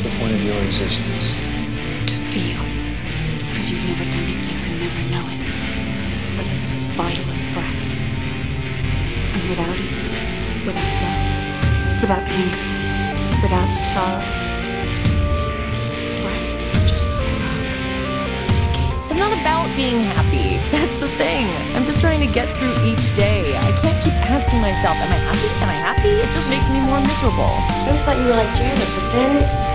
What's the point of your existence? To feel. Because you've never done it, you can never know it. But it's as vital as breath. And without it, without love, without anger, without sorrow, breath is just a clock ticking. It's not about being happy. That's the thing. I'm just trying to get through each day. I can't keep asking myself, am I happy? Am I happy? It just makes me more miserable. I always thought you were like Janet, but then,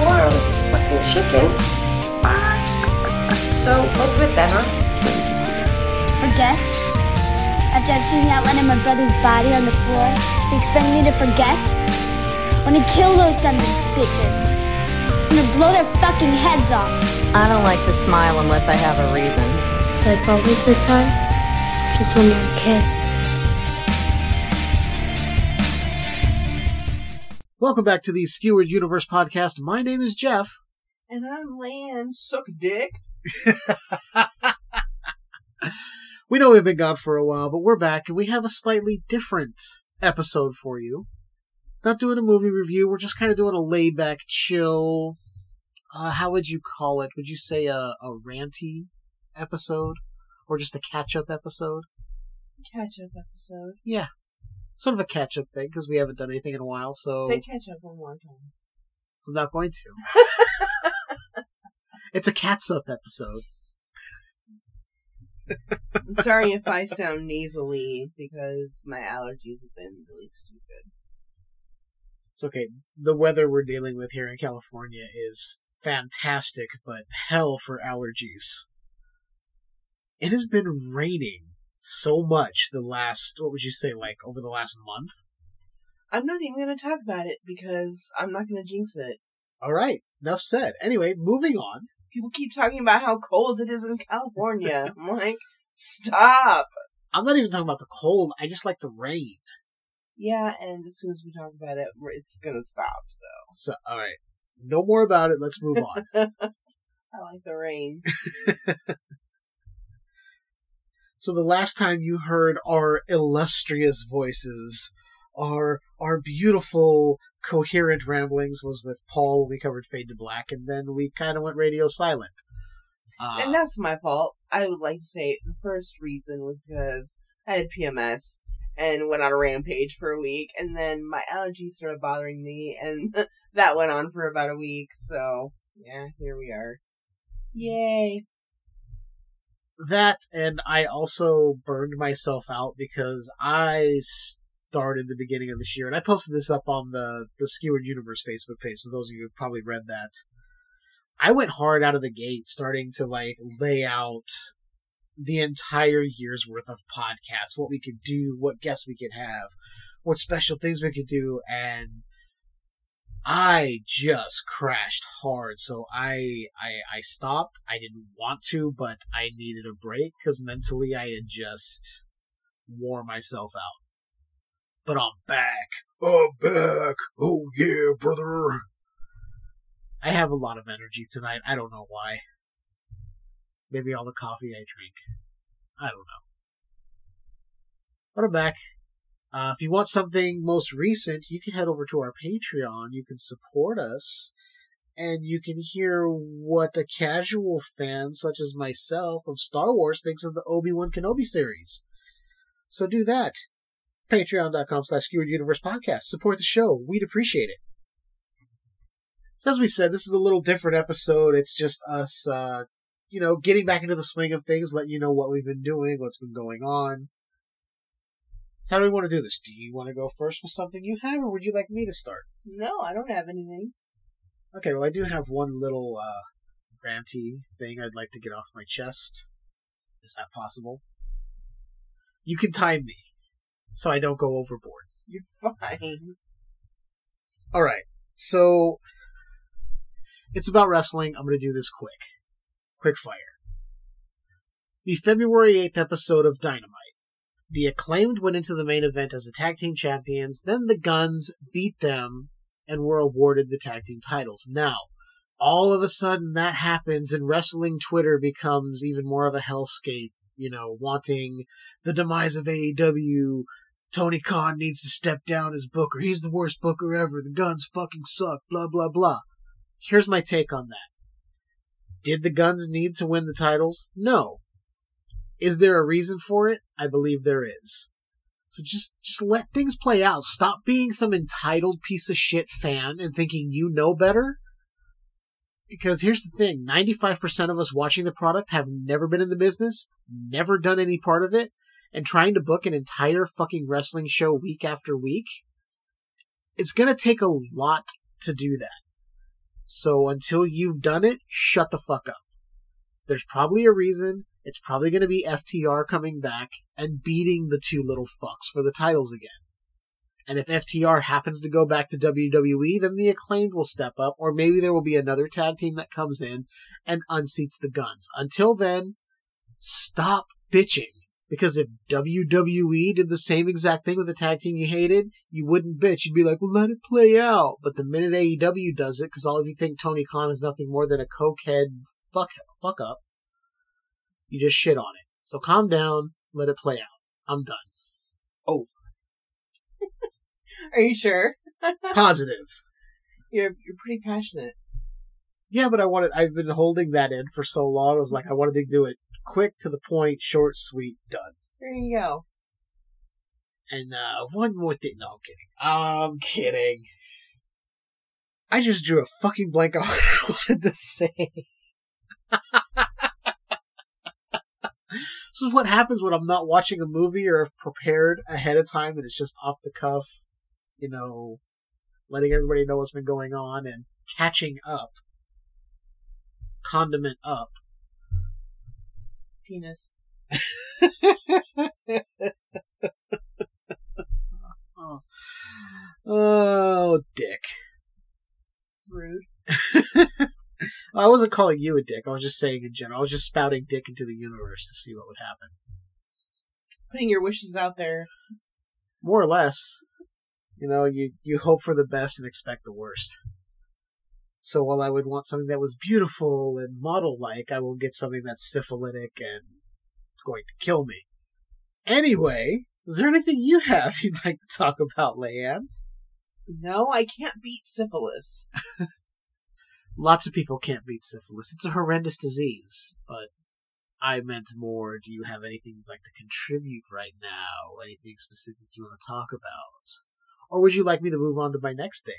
then here you are with this fucking chicken. So, what's with that, huh? Forget? After I've seen the outline of my brother's body on the floor, you expect me to forget? I'm gonna kill those sons of bitches. I'm gonna blow their fucking heads off. I don't like to smile unless I have a reason. Is life always this hard? Just when you're a kid. Welcome back to the Skewered Universe podcast. My name is Jeff. And I'm Lan, suck dick. We know we've been gone for a while, but we're back and we have a slightly different episode for you. Not doing a movie review, we're just kind of doing a laid back, chill. Uh, how would you call it? Would you say a, a ranty episode? Or just a catch up episode? Catch up episode. Yeah. Sort of a catch up thing because we haven't done anything in a while, so Say catch up one more time. I'm not going to. it's a cat's up episode. I'm sorry if I sound nasally because my allergies have been really stupid. It's okay. The weather we're dealing with here in California is fantastic, but hell for allergies. It has been raining so much the last, what would you say, like over the last month? I'm not even going to talk about it because I'm not going to jinx it. All right, enough said. Anyway, moving on. People keep talking about how cold it is in California. I'm like, stop. I'm not even talking about the cold, I just like the rain. Yeah, and as soon as we talk about it, it's going to stop, so. So, alright. No more about it, let's move on. I like the rain. So the last time you heard our illustrious voices, our our beautiful coherent ramblings was with Paul when we covered Fade to Black, and then we kind of went radio silent. Uh, and that's my fault. I would like to say the first reason was because I had PMS and went on a rampage for a week, and then my allergies started bothering me, and that went on for about a week. So yeah, here we are. Yay! That, and I also burned myself out because I started the beginning of this year, and I posted this up on the the Skewered Universe Facebook page. So those of you who've probably read that, I went hard out of the gate, starting to like lay out the entire year's worth of podcasts, what we could do, what guests we could have, what special things we could do, and I just crashed hard. So I I I stopped. I didn't want to, but I needed a break because mentally I had just wore myself out. But I'm back. I'm back. Oh yeah, brother. I have a lot of energy tonight. I don't know why. Maybe all the coffee I drink. I don't know. But I'm back. Uh, if you want something most recent, you can head over to our Patreon. You can support us, and you can hear what a casual fan such as myself of Star Wars thinks of the Obi Wan Kenobi series. So do that. Patreon.com slash Skewered Universe Podcast. Support the show. We'd appreciate it. So as we said, this is a little different episode. It's just us, uh, you know, getting back into the swing of things, letting you know what we've been doing, what's been going on. How do we want to do this? Do you want to go first with something you have, or would you like me to start? No, I don't have anything. Okay, well, I do have one little uh, ranty thing I'd like to get off my chest. Is that possible? You can time me, so I don't go overboard. You're fine. All right, so it's about wrestling. I'm going to do this quick, quick fire. The February 8th episode of Dynamite. The acclaimed went into the main event as the tag team champions. Then the Gunns beat them and were awarded the tag team titles. Now, all of a sudden that happens and wrestling Twitter becomes even more of a hellscape, you know, wanting the demise of AEW. Tony Khan needs to step down as booker. He's the worst booker ever. The Gunns fucking suck. Blah, blah, blah. Here's my take on that. Did the Gunns need to win the titles? No. Is there a reason for it? I believe there is. So just just let things play out. Stop being some entitled piece of shit fan and thinking you know better. Because here's the thing, 95% of us watching the product have never been in the business, never done any part of it, and trying to book an entire fucking wrestling show week after week, it's gonna take a lot to do that. So until you've done it, shut the fuck up. There's probably a reason. It's probably going to be FTR coming back and beating the two little fucks for the titles again. And if FTR happens to go back to WWE, then the acclaimed will step up, or maybe there will be another tag team that comes in and unseats the Gunns. Until then, stop bitching. Because if WWE did the same exact thing with a tag team you hated, you wouldn't bitch. You'd be like, well, let it play out. But the minute AEW does it, because all of you think Tony Khan is nothing more than a cokehead fuck, fuck up, you just shit on it. So calm down, let it play out. I'm done. Over. Are you sure? Positive. You're you're pretty passionate. Yeah, but I wanted, I've been holding that in for so long. I was like, I wanted to do it quick, to the point, short, sweet, done. There you go. And uh, one more thing. No, I'm kidding. I'm kidding. I just drew a fucking blank on what I wanted to say. this is what happens when I'm not watching a movie or have prepared ahead of time and it's just off the cuff, you know, letting everybody know what's been going on and catching up. Condiment up. Penis. oh. oh, dick. Rude. I wasn't calling you a dick. I was just saying in general. I was just spouting dick into the universe to see what would happen. Putting your wishes out there. More or less. You know, you, you hope for the best and expect the worst. So while I would want something that was beautiful and model like, I will get something that's syphilitic and going to kill me. Anyway, is there anything you have you'd like to talk about, Leiann? No, I can't beat syphilis. Lots of people can't beat syphilis. It's a horrendous disease, but I meant more. Do you have anything you'd like to contribute right now? Anything specific you want to talk about? Or would you like me to move on to my next thing?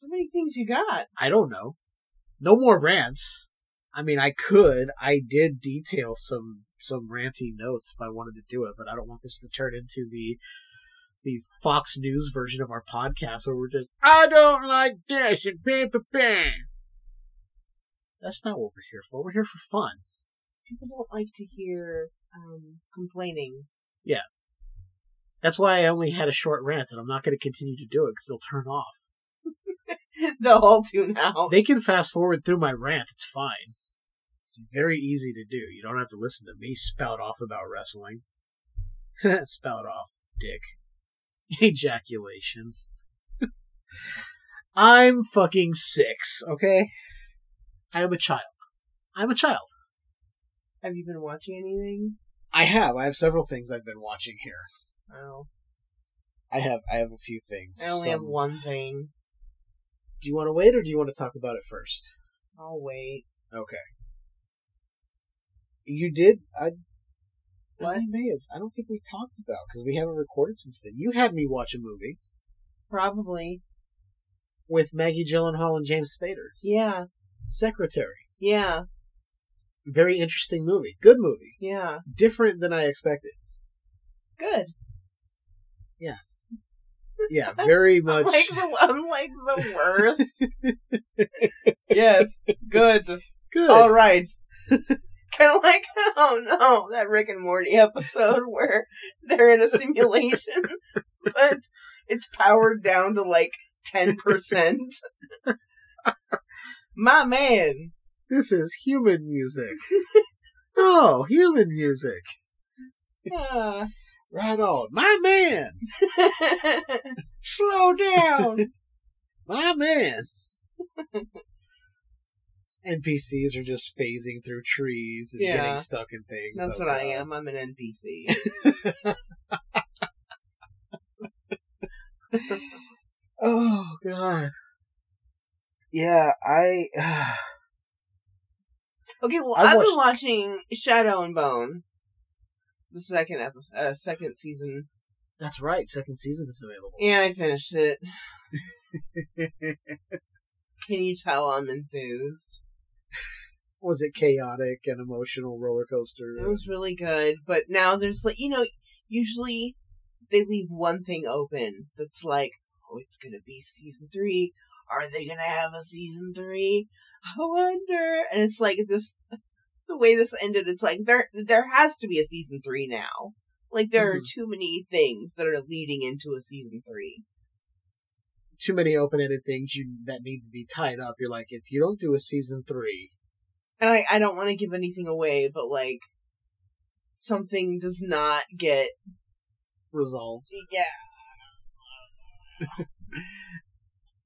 How many things you got? I don't know. No more rants. I mean, I could. I did detail some some ranty notes if I wanted to do it, but I don't want this to turn into the the Fox News version of our podcast where we're just I don't like this and bam bam bam. That's not what we're here for. We're here for fun. People don't like to hear um, complaining. Yeah. That's why I only had a short rant, and I'm not going to continue to do it because they'll turn off. They'll all tune out. They can fast forward through my rant. It's fine. It's very easy to do. You don't have to listen to me spout off about wrestling. spout off, dick. Ejaculation. I'm fucking six, okay? I am a child. I'm a child. Have you been watching anything? I have. I have several things I've been watching here. Oh, I have. I have a few things. I only have one thing. Do you want to wait, or do you want to talk about it first? I'll wait. Okay. You did. I. What? I may have. I don't think we talked about because we haven't recorded since then. You had me watch a movie Probably. with Maggie Gyllenhaal and James Spader. Yeah. Secretary. Yeah. Very interesting movie. Good movie. Yeah. Different than I expected. Good. Yeah, Yeah, very much. I'm like the, I'm like the worst. yes. Good. Good. All right. kind of like, oh no, that Rick and Morty episode where they're in a simulation, but it's powered down to like 10%. My man. This is human music. oh, human music. Ah. Right on. My man. Slow down. My man. NPCs are just phasing through trees and Yeah. getting stuck in things. That's what I am. I'm an NPC. Oh god. Yeah, I. Okay, well, I've I've, been watching Shadow and Bone, the second episode, uh, second season. That's right. Second season is available. Yeah, I finished it. Can you tell I'm enthused? Was it chaotic and emotional roller coaster? It was really good, but now there's like you know, usually they leave one thing open that's like, oh, it's gonna be season three. Are they gonna have a season three? I wonder. And it's like this, the way this ended. It's like there there has to be a season three now. Like there are Mhm. too many things that are leading into a season three. Too many open-ended things you that need to be tied up. You're like, if you don't do a season three, And I I don't want to give anything away, but like something does not get resolved. yeah.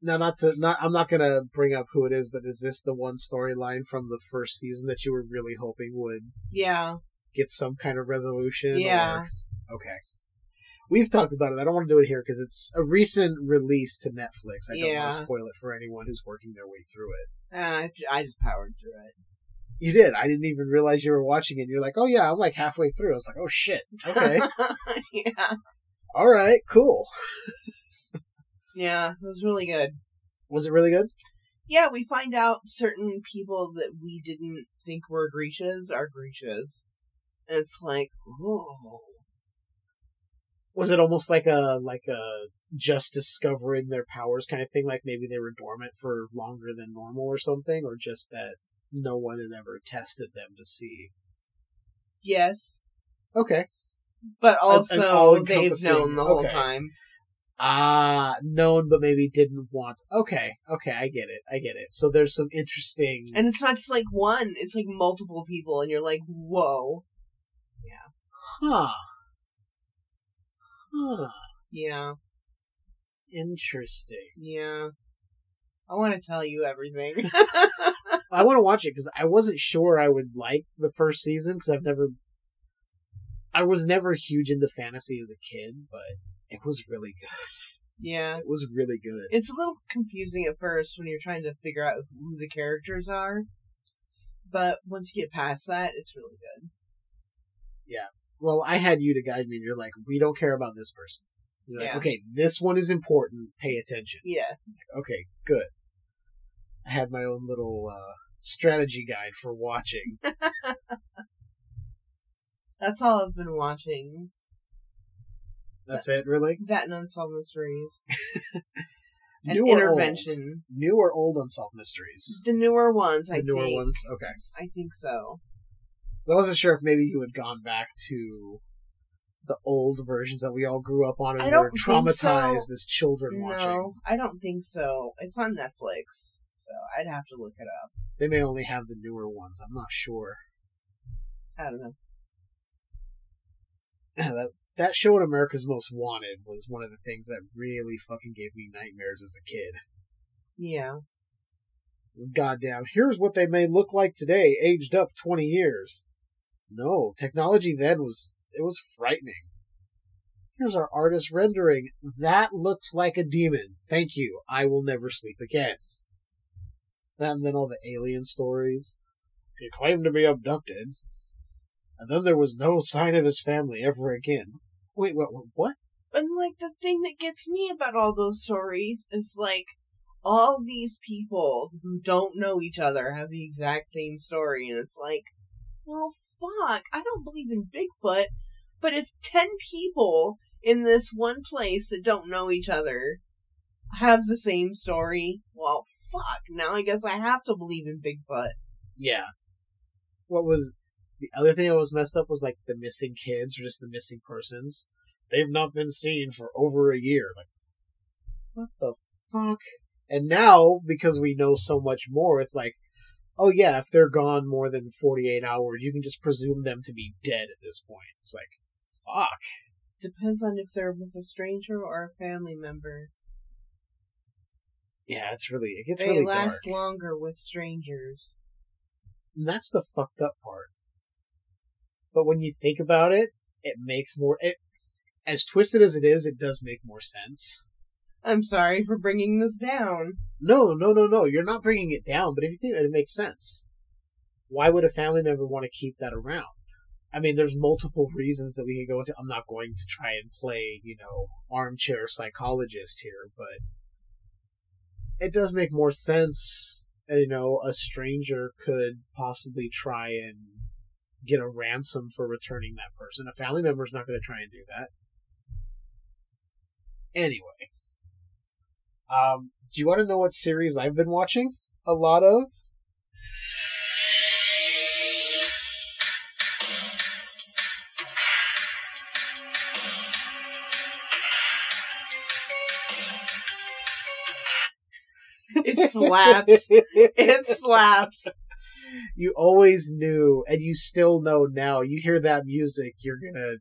Now, not to not, I'm not gonna bring up who it is, but is this the one storyline from the first season that you were really hoping would Yeah. get some kind of resolution? Yeah. Or, okay. We've talked about it. I don't want to do it here because it's a recent release to Netflix. I don't Yeah. want to spoil it for anyone who's working their way through it. Uh, I, I just powered through it. You did. I didn't even realize you were watching it. You're like, oh yeah, I'm like halfway through. I was like, oh shit. Okay. yeah. All right. Cool. Yeah, it was really good. Was it really good? Yeah, we find out certain people that we didn't think were Grishas are. And it's like, oh. Was it almost like a like a just discovering their powers kind of thing? Like maybe they were dormant for longer than normal or something, or just that no one had ever tested them to see. Yes. Okay. But also, they've known the whole okay. time. Ah, known but maybe didn't want. Okay, okay, I get it. I get it. So there's some interesting. And it's not just like one, it's like multiple people, and you're like, whoa. Yeah, huh. Huh. Yeah, Interesting. yeah. I want to tell you everything. I want to watch it because I wasn't sure I would like the first season because I've never. I was never huge into fantasy as a kid, but it was really good. yeah. It was really good. It's a little confusing at first when you're trying to figure out who the characters are. But once you get past that, it's really good. Yeah. Well, I had you to guide me, and you're like, we don't care about this person. You're like, Yeah. okay, this one is important. Pay attention. Yes. Okay, good. I had my own little uh, strategy guide for watching. That's all I've been watching. That's it, really. That and Unsolved Mysteries. and New or? Intervention. New or old unsolved mysteries? The newer ones, I newer think. ones. Okay. I think so. I wasn't sure if maybe you had gone back to the old versions that we all grew up on and were traumatized so. as children No, watching. I don't think so. It's on Netflix, so I'd have to look it up. They may only have the newer ones. I'm not sure. I don't know. that that show in America's Most Wanted was one of the things that really fucking gave me nightmares as a kid. Yeah. Goddamn, here's what they may look like today, aged up 20 years. No, technology then was, it was frightening. Here's our artist rendering. That looks like a demon. Thank you. I will never sleep again. And then all the alien stories. He claimed to be abducted. And then there was no sign of his family ever again. Wait, what? What? And like the thing that gets me about all those stories is like all these people who don't know each other have the exact same story, and it's like, well, fuck, I don't believe in Bigfoot, but if ten people in this one place that don't know each other have the same story, well, fuck, now I guess I have to believe in Bigfoot. Yeah. What was the other thing that was messed up was like the missing kids or just the missing persons. They've not been seen for over a year. Like, what the fuck? And now, because we know so much more, it's like, oh yeah, if they're gone more than 48 hours, you can just presume them to be dead at this point. It's like, fuck. Depends on if they're with a stranger or a family member. Yeah, it's really, it gets they really last longer with strangers. And that's the fucked up part. But when you think about it, it makes more, it, as twisted as it is, it does make more sense. I'm sorry for bringing this down. No, no, no, no. You're not bringing it down, but if you think it, it makes sense. Why would a family member want to keep that around? I mean, there's multiple reasons that we could go into. I'm not going to try and play, you know, armchair psychologist here, but it does make more sense. You know, a stranger could possibly try and get a ransom for returning that person. A family member is not going to try and do that. Anyway, um, do you want to know what series I've been watching? A lot of. It slaps. it slaps. you always knew, and you still know now. You hear that music, you're gonna.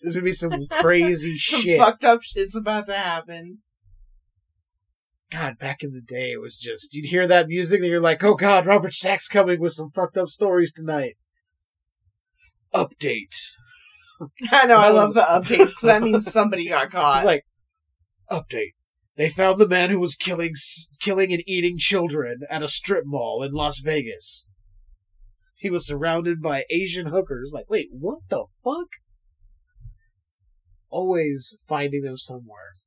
There's gonna be some crazy Some shit. fucked up shit's about to happen. God, back in the day, it was just you'd hear that music, and you're like, "Oh God, Robert Stack's coming with some fucked up stories tonight." Update. I know, I love the updates because that means somebody got caught. It's like, update. They found the man who was killing, killing and eating children at a strip mall in Las Vegas. He was surrounded by Asian hookers. Like, wait, what the fuck? Always finding them somewhere.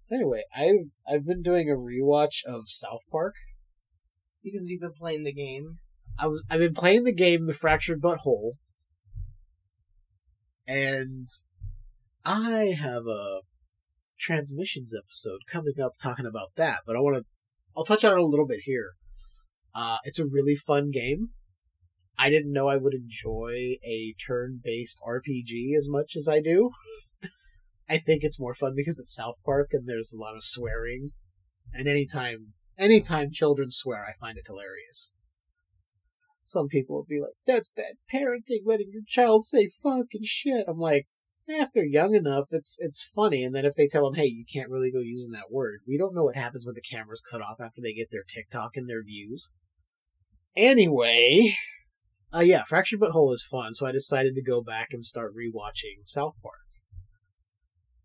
So anyway, I've I've been doing a rewatch of South Park. because you've been playing the game. I was I've been playing the game The Fractured But Whole, and I have a transmissions episode coming up talking about that. But I want to I'll touch on it a little bit here. Uh, it's a really fun game. I didn't know I would enjoy a turn-based RPG as much as I do. I think it's more fun because it's South Park and there's a lot of swearing, and anytime anytime children swear, I find it hilarious some people will be like, "That's bad parenting, letting your child say fuck and shit." I'm like, if they're young enough, it's it's funny. And then if they tell them, "Hey, you can't really go using that word," we don't know what happens when the camera's cut off after they get their TikTok and their views. Anyway, uh, yeah, Fractured But Whole is fun, so I decided to go back and start rewatching South Park.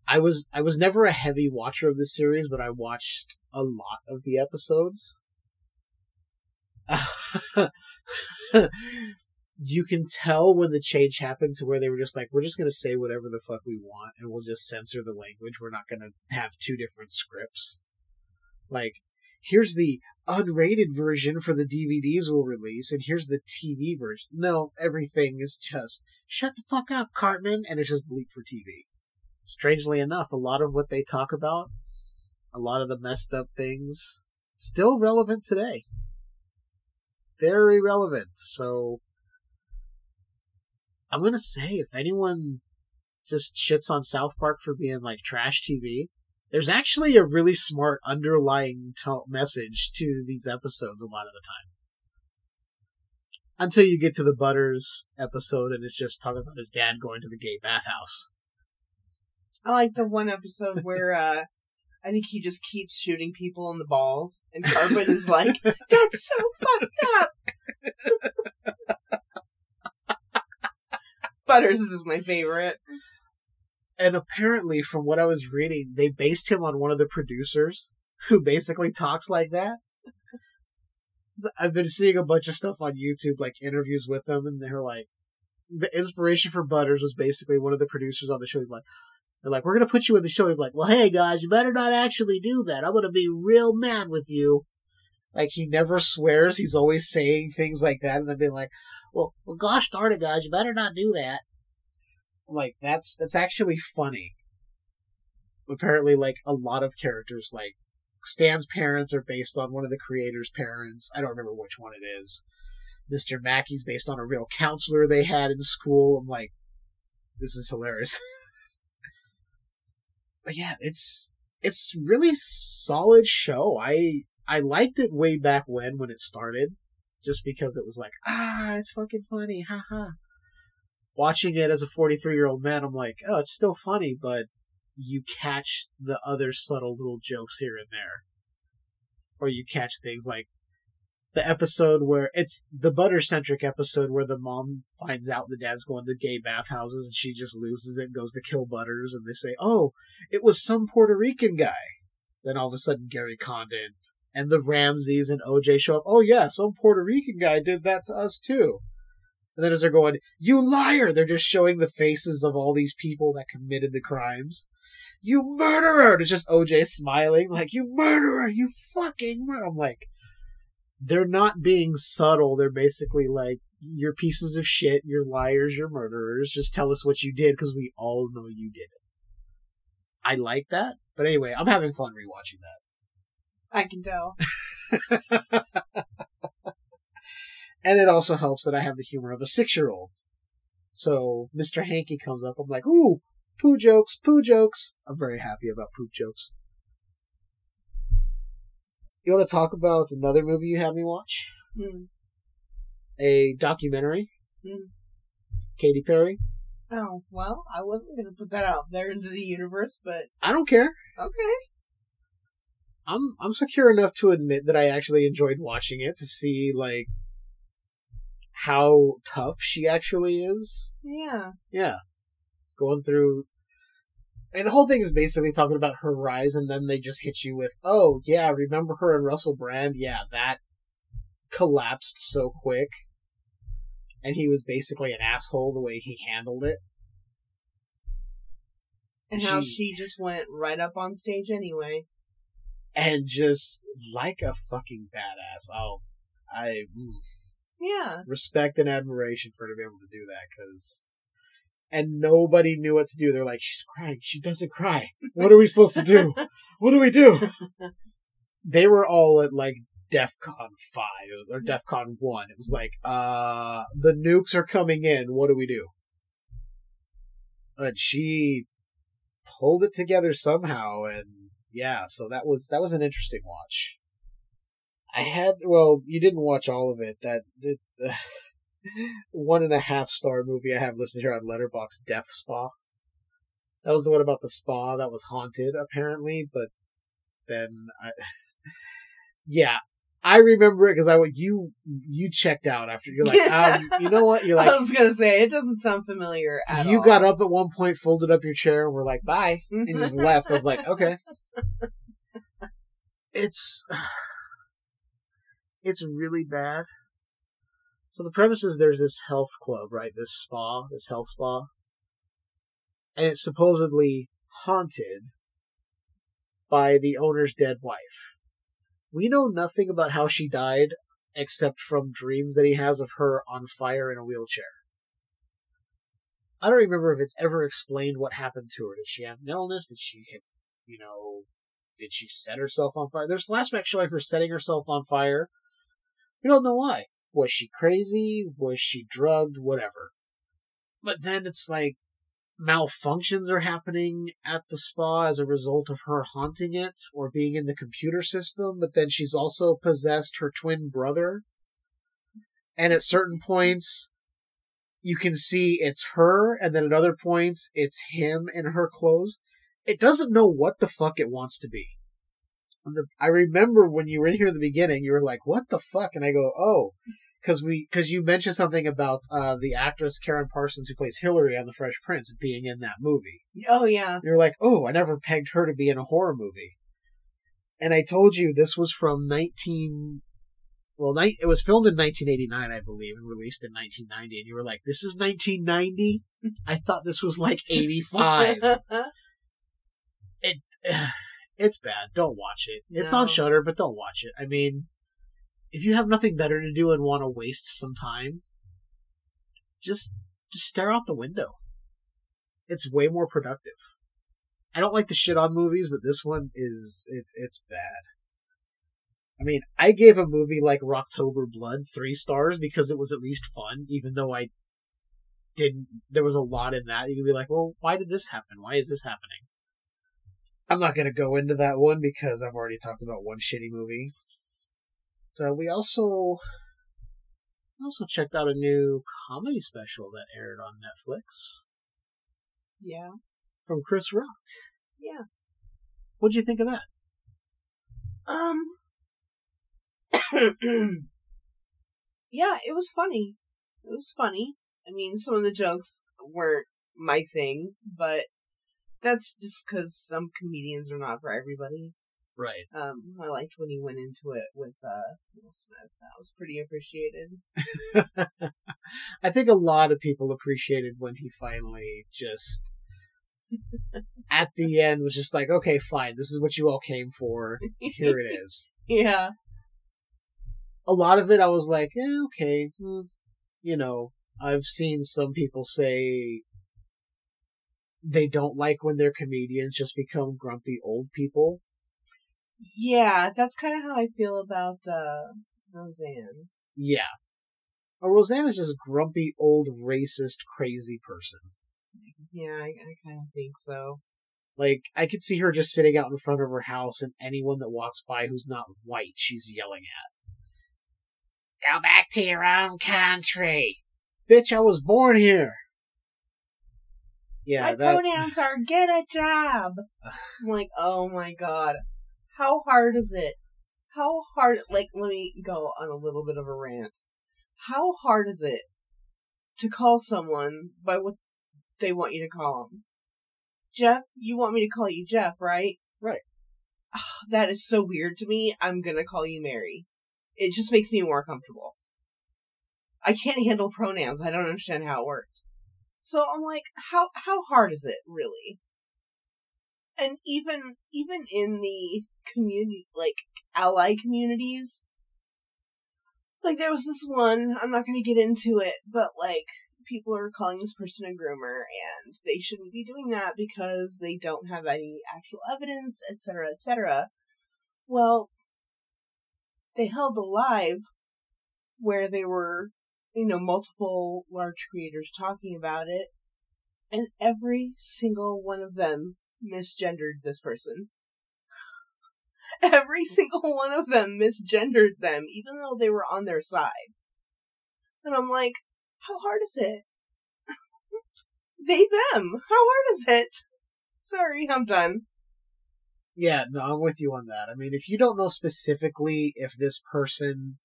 I was I was never a heavy watcher of the series, but I watched a lot of the episodes. you can tell when the change happened to where they were just like, we're just gonna say whatever the fuck we want, and we'll just censor the language. We're not gonna have two different scripts. Like, here's the unrated version for the DVDs we'll release, and here's the TV version. No, everything is just shut the fuck up, Cartman, and it's just bleep for TV. Strangely enough, a lot of what they talk about, a lot of the messed up things, still relevant today. Very relevant. So, I'm gonna say if anyone just shits on South Park for being like trash TV, there's actually a really smart underlying to- message to these episodes a lot of the time. Until you get to the Butters episode and it's just talking about his dad going to the gay bathhouse. I like the one episode where uh I think he just keeps shooting people in the balls, and Cartman is like, "That's so fucked up." Butters is my favorite. And apparently from what i was reading they based him on one of the producers who basically talks like that. I've been seeing a bunch of stuff on youtube like interviews with him and they're like the inspiration for butters was basically one of the producers on the show. He's like they're like we're gonna put you in the show. He's like well hey guys you better not actually do that. I'm gonna be real mad with you. Like he never swears. He's always saying things like that and then being like well well gosh darn it guys you better not do that like that's that's actually funny. Apparently, like a lot of characters, like Stan's parents are based on one of the creators' parents. I don't remember which one it is. Mr. Mackey's based on a real counselor they had in school. I'm like, this is hilarious. but yeah, it's it's really solid show. I I liked it way back when when it started, just because it was like, ah, it's fucking funny, haha watching it as a 43 year old man, I'm like, oh, it's still funny, but you catch the other subtle little jokes here and there. Or you catch things like the episode where it's the butter centric episode where the mom finds out the dad's going to gay bathhouses and she just loses it and goes to kill Butters and they say, oh, it was some Puerto Rican guy. Then all of a sudden, Gary Condit and the Ramseys and OJ show up. Oh yeah, some Puerto Rican guy did that to us too. And then as they're going, you liar! They're just showing the faces of all these people that committed the crimes. You murderer! It's just OJ smiling, like, you murderer! You fucking murderer! I'm like, they're not being subtle. They're basically like, you're pieces of shit, you're liars, you're murderers. Just tell us what you did because we all know you did it. I like that. But anyway, I'm having fun rewatching that. I can tell. and it also helps that I have the humor of a six year old. So Mr. Hanky comes up, I'm like, ooh, poo jokes, poo jokes. I'm very happy about poop jokes. You want to talk about another movie you had me watch? Hmm. A documentary? Hmm. Katy Perry? Oh, well, I wasn't going to put that out there into the universe, but I don't care. okay. I'm I'm secure enough to admit that I actually enjoyed watching it to see like how tough she actually is. Yeah. Yeah. It's going through I mean the whole thing is basically talking about her rise and then they just hit you with, "Oh, yeah, remember her and Russell Brand? Yeah, that collapsed so quick." And he was basically an asshole the way he handled it. And how She- she just went right up on stage anyway. And just like a fucking badass. Oh, I mm, Yeah. respect and admiration for her to be able to do that because and nobody knew what to do. They're like she's crying. She doesn't cry. What are we supposed to do? What do we do? They were all at like defcon 5 or defcon 1 it was like uh the nukes are coming in. What do we do? And she pulled it together somehow and yeah so that was that was an interesting watch I had well, you didn't watch all of it. That the, the one and a half star movie I have listed here on Letterboxd, Death Spa. That was the one about the spa that was haunted, apparently. But then, I, yeah, I remember it because I. You you checked out after you're like, um, you know what? You're like I was going to say, it doesn't sound familiar at you all. got up at one point, folded up your chair, and were like, bye, and just left. I was like, okay. It's it's really bad. So the premise is there's this health club, right? This spa, this health spa, and it's supposedly haunted by the owner's dead wife. We know nothing about how she died except from dreams that he has of her on fire in a wheelchair. I don't remember if it's ever explained what happened to her. Did she have an illness? Did she you know, did she set herself on fire? There's flashbacks showing her setting herself on fire. We don't know why. Was she crazy? Was she drugged? Whatever. But then it's like malfunctions are happening at the spa as a result of her haunting it or being in the computer system, but then she's also possessed her twin brother. And at certain points, you can see it's her, and then at other points, it's him in her clothes. It doesn't know what the fuck it wants to be. The, I remember when you were in here at the beginning, you were like, "What the fuck?" And I go, "Oh, because we because you mentioned something about uh, the actress Karen Parsons who plays Hillary on The Fresh Prince being in that movie. Oh, yeah. You're like, "Oh, I never pegged her to be in a horror movie." And I told you this was from 19 well, it was filmed in 1989, I believe, and released in 1990. And you were like, "This is 1990." I thought this was like 85. it it's bad. Don't watch it. It's No. on Shudder, but don't watch it. I mean, if you have nothing better to do and want to waste some time, just just stare out the window. It's way more productive. I don't like the shit on movies, but this one is it's it's bad. I mean, I gave a movie like Rocktober Blood three stars because it was at least fun, even though I didn't. There was a lot in that. You could be like, well, why did this happen? Why is this happening? I'm not going to go into that one because I've already talked about one shitty movie. So we also also checked out a new comedy special that aired on Netflix yeah. from Chris Rock. Yeah. What'd you think of that? Um. yeah, it was funny. It was funny. I mean, some of the jokes weren't my thing, but that's just because some comedians are not for everybody. Right. Um, I liked when he went into it with uh, Will Smith. That was pretty appreciated. I think a lot of people appreciated when he finally just at the end was just like, okay, fine, this is what you all came for. Here it is. Yeah. A lot of it, I was like, eh, okay, hmm. you know, I've seen some people say they don't like when their comedians just become grumpy old people. Yeah, that's kind of how I feel about uh, Roseanne. Yeah. Well, Roseanne is just a grumpy old racist crazy person. Yeah, I, I kind of think so. Like, I could see her just sitting out in front of her house and anyone that walks by who's not white, she's yelling at. Go back to your own country. Bitch, I was born here. Yeah, My that, pronouns are get a job. I'm like, oh my god. How hard is it? How hard, like, let me go on a little bit of a rant. How hard is it to call someone by what they want you to call them? Jeff, you want me to call you Jeff, right? Right. Ah, that is so weird to me. I'm gonna call you Mary. It just makes me more comfortable. I can't handle pronouns. I don't understand how it works. So I'm like, how how hard is it really? And even even in the community, like ally communities, like there was this one. I'm not going to get into it, but like people are calling this person a groomer, and they shouldn't be doing that because they don't have any actual evidence, etc., etc. Well, they held a live where they were you know, multiple large creators talking about it, and every single one of them misgendered this person. Every single one of them misgendered them, even though they were on their side. And I'm like, how hard is it? they, them. How hard is it? Sorry, I'm done. yeah, no, I'm with you on that. I mean, if you don't know specifically if this person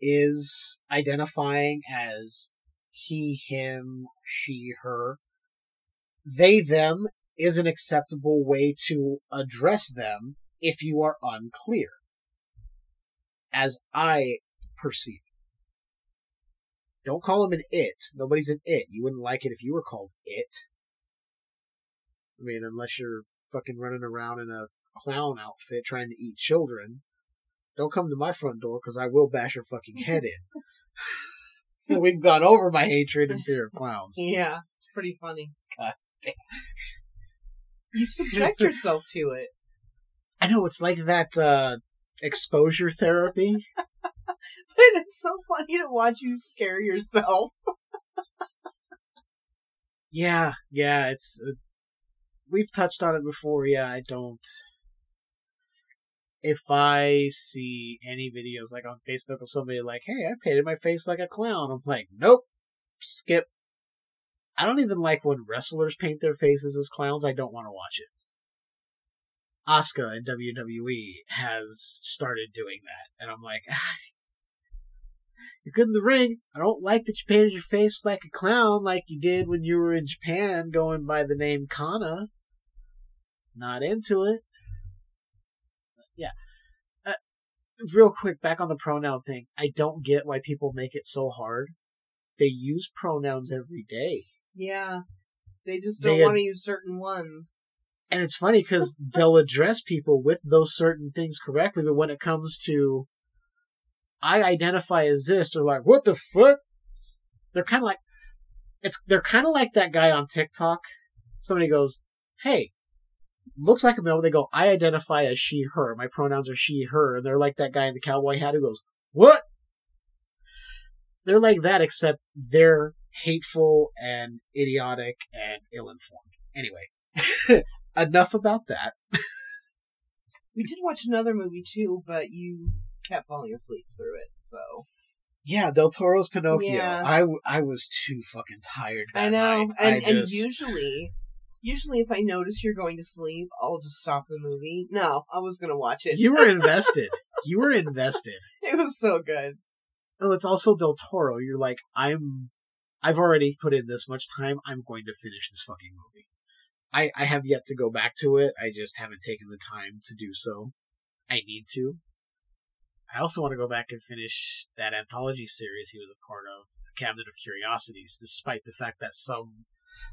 is identifying as he, him, she, her, they, them is an acceptable way to address them if you are unclear. As I perceive it. Don't call him an it. Nobody's an it. You wouldn't like it if you were called it. I mean, unless you're fucking running around in a clown outfit trying to eat children. Don't come to my front door because I will bash your fucking head in. We've gone over my hatred and fear of clowns. Yeah, it's pretty funny. God damn. You subject yourself to it. I know it's like that uh, exposure therapy. But it's so funny to watch you scare yourself. Yeah, yeah, it's. Uh, we've touched on it before. Yeah, I don't. If I see any videos like on Facebook of somebody like, "Hey, I painted my face like a clown," I'm like, "Nope, skip." I don't even like when wrestlers paint their faces as clowns. I don't want to watch it. Asuka in WWE has started doing that, and I'm like, ah, you're good in the ring. I don't like that you painted your face like a clown like you did when you were in Japan going by the name Kana. Not into it. Yeah. Uh, real quick, back on the pronoun thing. I don't get why people make it so hard. They use pronouns every day. Yeah. They just don't want to use certain ones. And it's funny because they'll address people with those certain things correctly, but when it comes to I identify as this, they're like, "What the fuck?" They're kind of like, it's they're kind of like that guy on TikTok. Somebody goes, "Hey, looks like a male." They go, "I identify as she, her. My pronouns are she, her," and they're like that guy in the cowboy hat who goes, "What?" They're like that, except they're hateful and idiotic and ill-informed. Anyway, enough about that. We did watch another movie too, but you kept falling asleep through it, so. Yeah, Del Toro's Pinocchio. Yeah. I was too fucking tired. I know. night. And I and usually usually if I notice you're going to sleep, I'll just stop the movie. No, I was gonna watch it. you were invested. you were invested. it was so good. Oh, it's also Del Toro. You're like, I'm. I've already put in this much time. I'm going to finish this fucking movie. I I have yet to go back to it. I just haven't taken the time to do so. I need to. I also want to go back and finish that anthology series he was a part of, The Cabinet of Curiosities, despite the fact that some,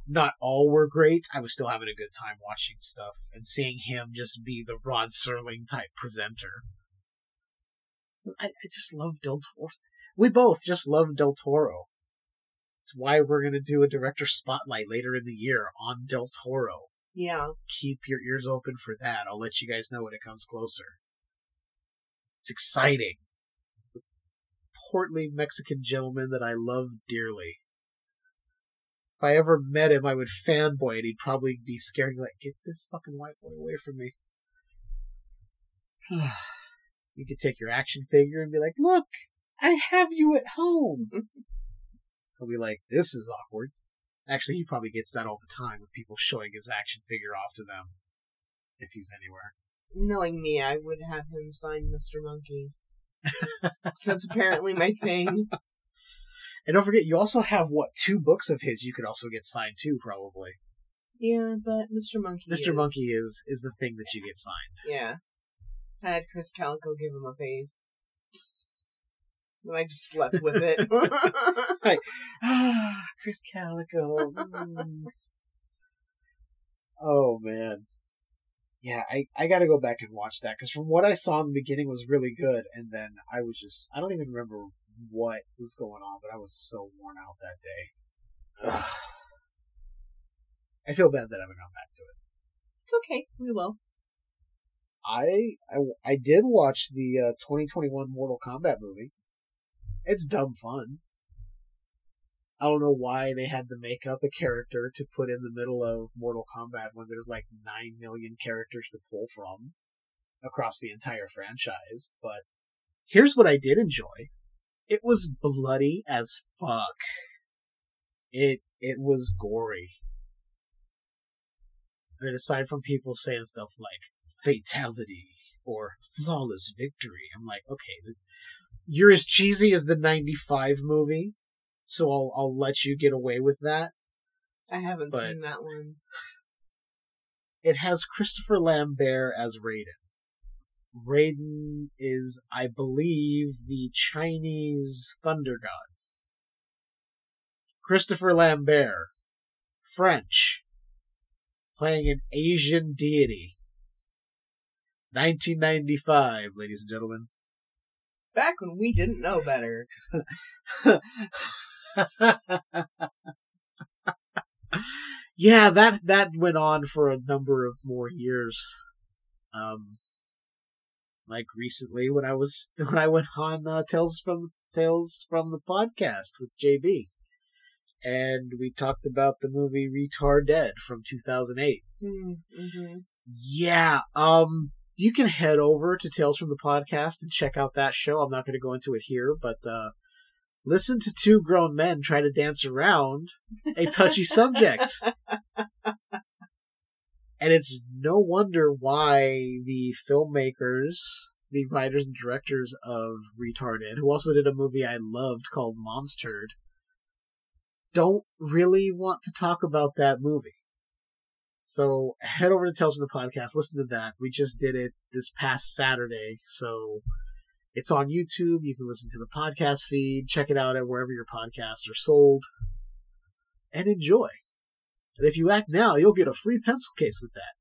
not all were great. I was still having a good time watching stuff and seeing him just be the Rod Serling type presenter. I, I just love Del Toro. We both just love Del Toro. It's why we're going to do a director spotlight later in the year on Del Toro. Yeah. Keep your ears open for that. I'll let you guys know when it comes closer. It's exciting. Portly Mexican gentleman that I love dearly. If I ever met him, I would fanboy and he'd probably be scared like, get this fucking white boy away from me. you could take your action figure and be like, look, I have you at home. He'll be like, this is awkward. Actually, he probably gets that all the time with people showing his action figure off to them. If he's anywhere. Knowing me, I would have him sign Mr. Monkey. so that's apparently my thing. And don't forget, you also have what two books of his you could also get signed too, probably. Yeah, but Mr. Monkey. Mr. Is, Monkey is is the thing that you get signed. Yeah. I had Chris Calico give him a face. And I just slept with it. like, ah, Chris Calico. mm. Oh man, yeah, I I got to go back and watch that because from what I saw in the beginning was really good, and then I was just I don't even remember what was going on, but I was so worn out that day. Ugh. I feel bad that I haven't gone back to it. it's okay. We will. I I, I did watch the uh, 2021 Mortal Kombat movie. It's dumb fun. I don't know why they had to make up a character to put in the middle of Mortal Kombat when there's like 9 million characters to pull from across the entire franchise, but here's what I did enjoy. It was bloody as fuck. It it was gory. I mean, aside from people saying stuff like fatality or flawless victory, I'm like, okay, you're as cheesy as the 95 movie, so I'll, I'll let you get away with that. I haven't But- seen that one. It has Christopher Lambert as Raiden. Raiden is, I believe, the Chinese thunder god. Christopher Lambert, French, playing an Asian deity. 1995, ladies and gentlemen. Back when we didn't know better. yeah, that that went on for a number of more years. Um, like recently when I was when I went on uh, Tales from Tales from the podcast with JB, and we talked about the movie Retardead from 2008. Mm-hmm. Yeah, um, you can head over to Tales from the Podcast and check out that show. I'm not going to go into it here, but uh, listen to two grown men try to dance around a touchy subject. And it's no wonder why the filmmakers, the writers and directors of Retardead, who also did a movie I loved called Monstured, don't really want to talk about that movie. So head over to Tales from the Podcast, listen to that. We just did it this past Saturday, so it's on YouTube. You can listen to the podcast feed, check it out at wherever your podcasts are sold, and enjoy. And if you act now, you'll get a free pencil case with that.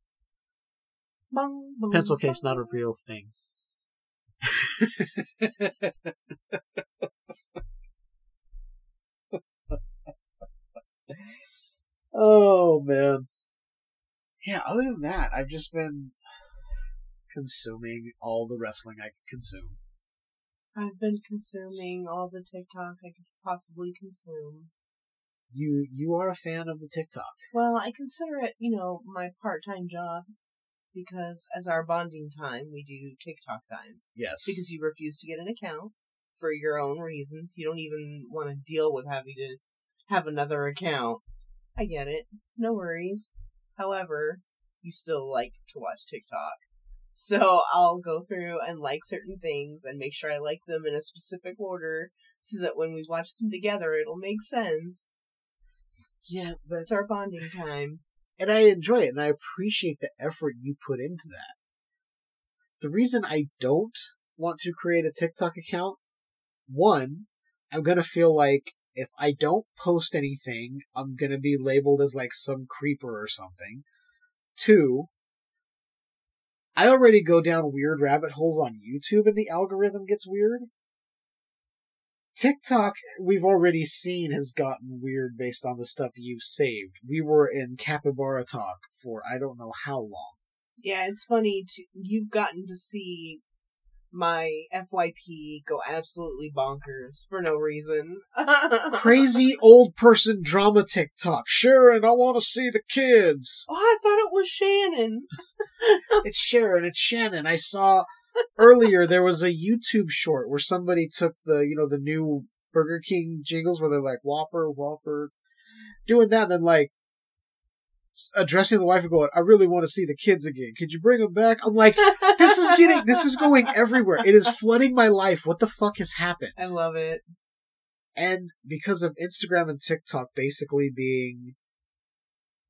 Bong, bong, Pencil case, not a real thing. oh man. Yeah, other than that, I've just been consuming all the wrestling I could consume. I've been consuming all the TikTok I could possibly consume. You you are a fan of the TikTok. Well, I consider it, you know, my part-time job because as our bonding time, we do TikTok time. Yes. Because you refuse to get an account for your own reasons. You don't even want to deal with having to have another account. I get it. No worries. However, you still like to watch TikTok. So I'll go through and like certain things and make sure I like them in a specific order so that when we watch them together, it'll make sense. Yeah, It's our bonding time. and I enjoy it and I appreciate the effort you put into that. the reason I don't want to create a TikTok account, one, I'm gonna feel like if I don't post anything, I'm gonna be labeled as like some creeper or something. Two, I already go down weird rabbit holes on YouTube and the algorithm gets weird. TikTok, we've already seen, has gotten weird based on the stuff you've saved. We were in Capybara Talk for I don't know how long. Yeah, it's funny. To, you've gotten to see my FYP go absolutely bonkers for no reason. Crazy old person drama TikTok. Sharon, I want to see the kids. Oh, I thought it was Shannon. It's Sharon, it's Shannon. I saw earlier there was a YouTube short where somebody took the, you know, the new Burger King jingles where they're like Whopper, Whopper, doing that, and then like addressing the wife and going, "I really want to see the kids again. Could you bring them back?" I'm like, this is getting, this is going everywhere. It is flooding my life. What the fuck has happened? I love it. And because of Instagram and TikTok basically being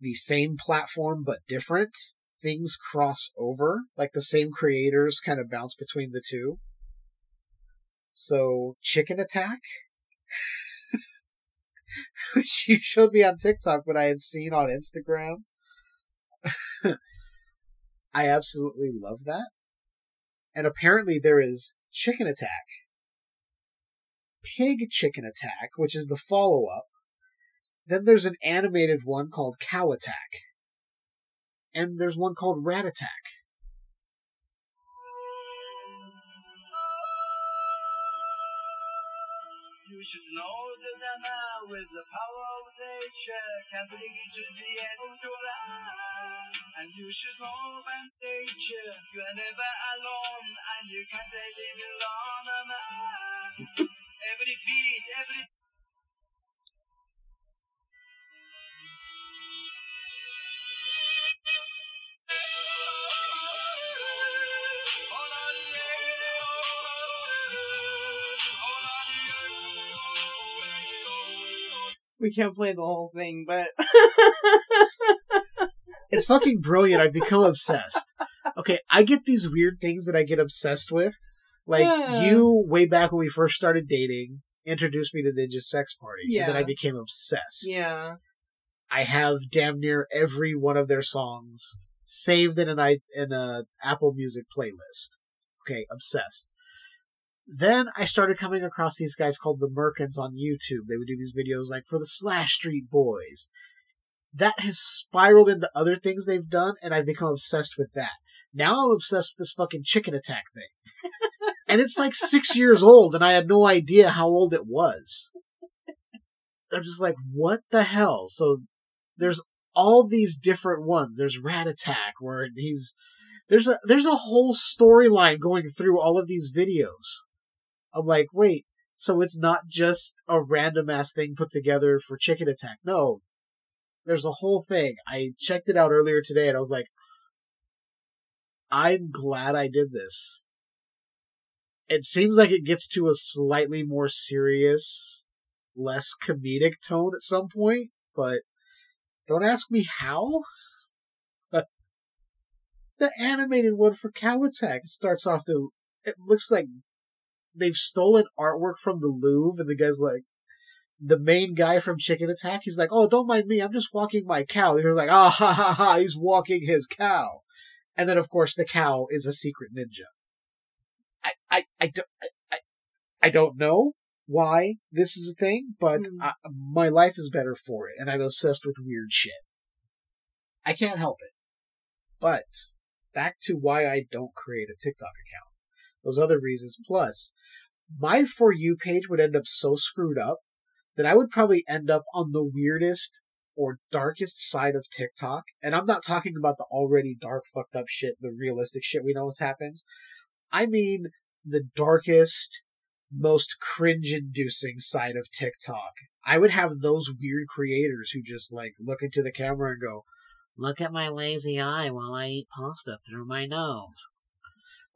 the same platform but different, things cross over. Like the same creators kind of bounce between the two. So, Chicken Attack, which you showed me on TikTok, but I had seen on Instagram. I absolutely love that. And apparently there is Chicken Attack, Pig Chicken Attack, which is the follow up. Then there's an animated one called Cow Attack. And there's one called Rat Attack. You should know that with the power of nature can bring you to the end of your life. And you should know by nature you are never alone and you can't live alone. Every every We can't play the whole thing, but It's fucking brilliant. I've become obsessed. Okay, I get these weird things that I get obsessed with. Like Yeah. you, way back when we first started dating, introduced me to Ninja Sex Party, and then I became obsessed. yeah. I have damn near every one of their songs saved in an i in a Apple Music playlist. Okay, obsessed. Then I started coming across these guys called the Merkins on YouTube. They would do these videos like for the Slash Street Boys. That has spiraled into other things they've done, and I've become obsessed with that. Now I'm obsessed with this fucking chicken attack thing. and it's like six years old, and I had no idea how old it was. I'm just like, what the hell? So there's all these different ones. There's Rat Attack where he's there's a there's a whole storyline going through all of these videos. I'm like, wait, so it's not just a random ass thing put together for Chicken Attack. No. There's a whole thing. I checked it out earlier today and I was like, I'm glad I did this. It seems like it gets to a slightly more serious, less comedic tone at some point, but don't ask me how. The animated one for Cow Attack starts off the. It looks like they've stolen artwork from the Louvre, and the guy's like, the main guy from Chicken Attack. He's like, "Oh, don't mind me. I'm just walking my cow." He's like, "Ah ha ha ha! He's walking his cow," and then of course the cow is a secret ninja. I I I don't I, I, don't know why this is a thing, but Hmm. I, my life is better for it, and I'm obsessed with weird shit. I can't help it. But back to why I don't create a TikTok account. Those other reasons, plus my for you page would end up so screwed up that I would probably end up on the weirdest or darkest side of TikTok. And I'm not talking about the already dark, fucked up shit, the realistic shit we know what happens. I mean the darkest, most cringe inducing side of TikTok. I would have those weird creators who just like look into the camera and go, Look at my lazy eye while I eat pasta through my nose.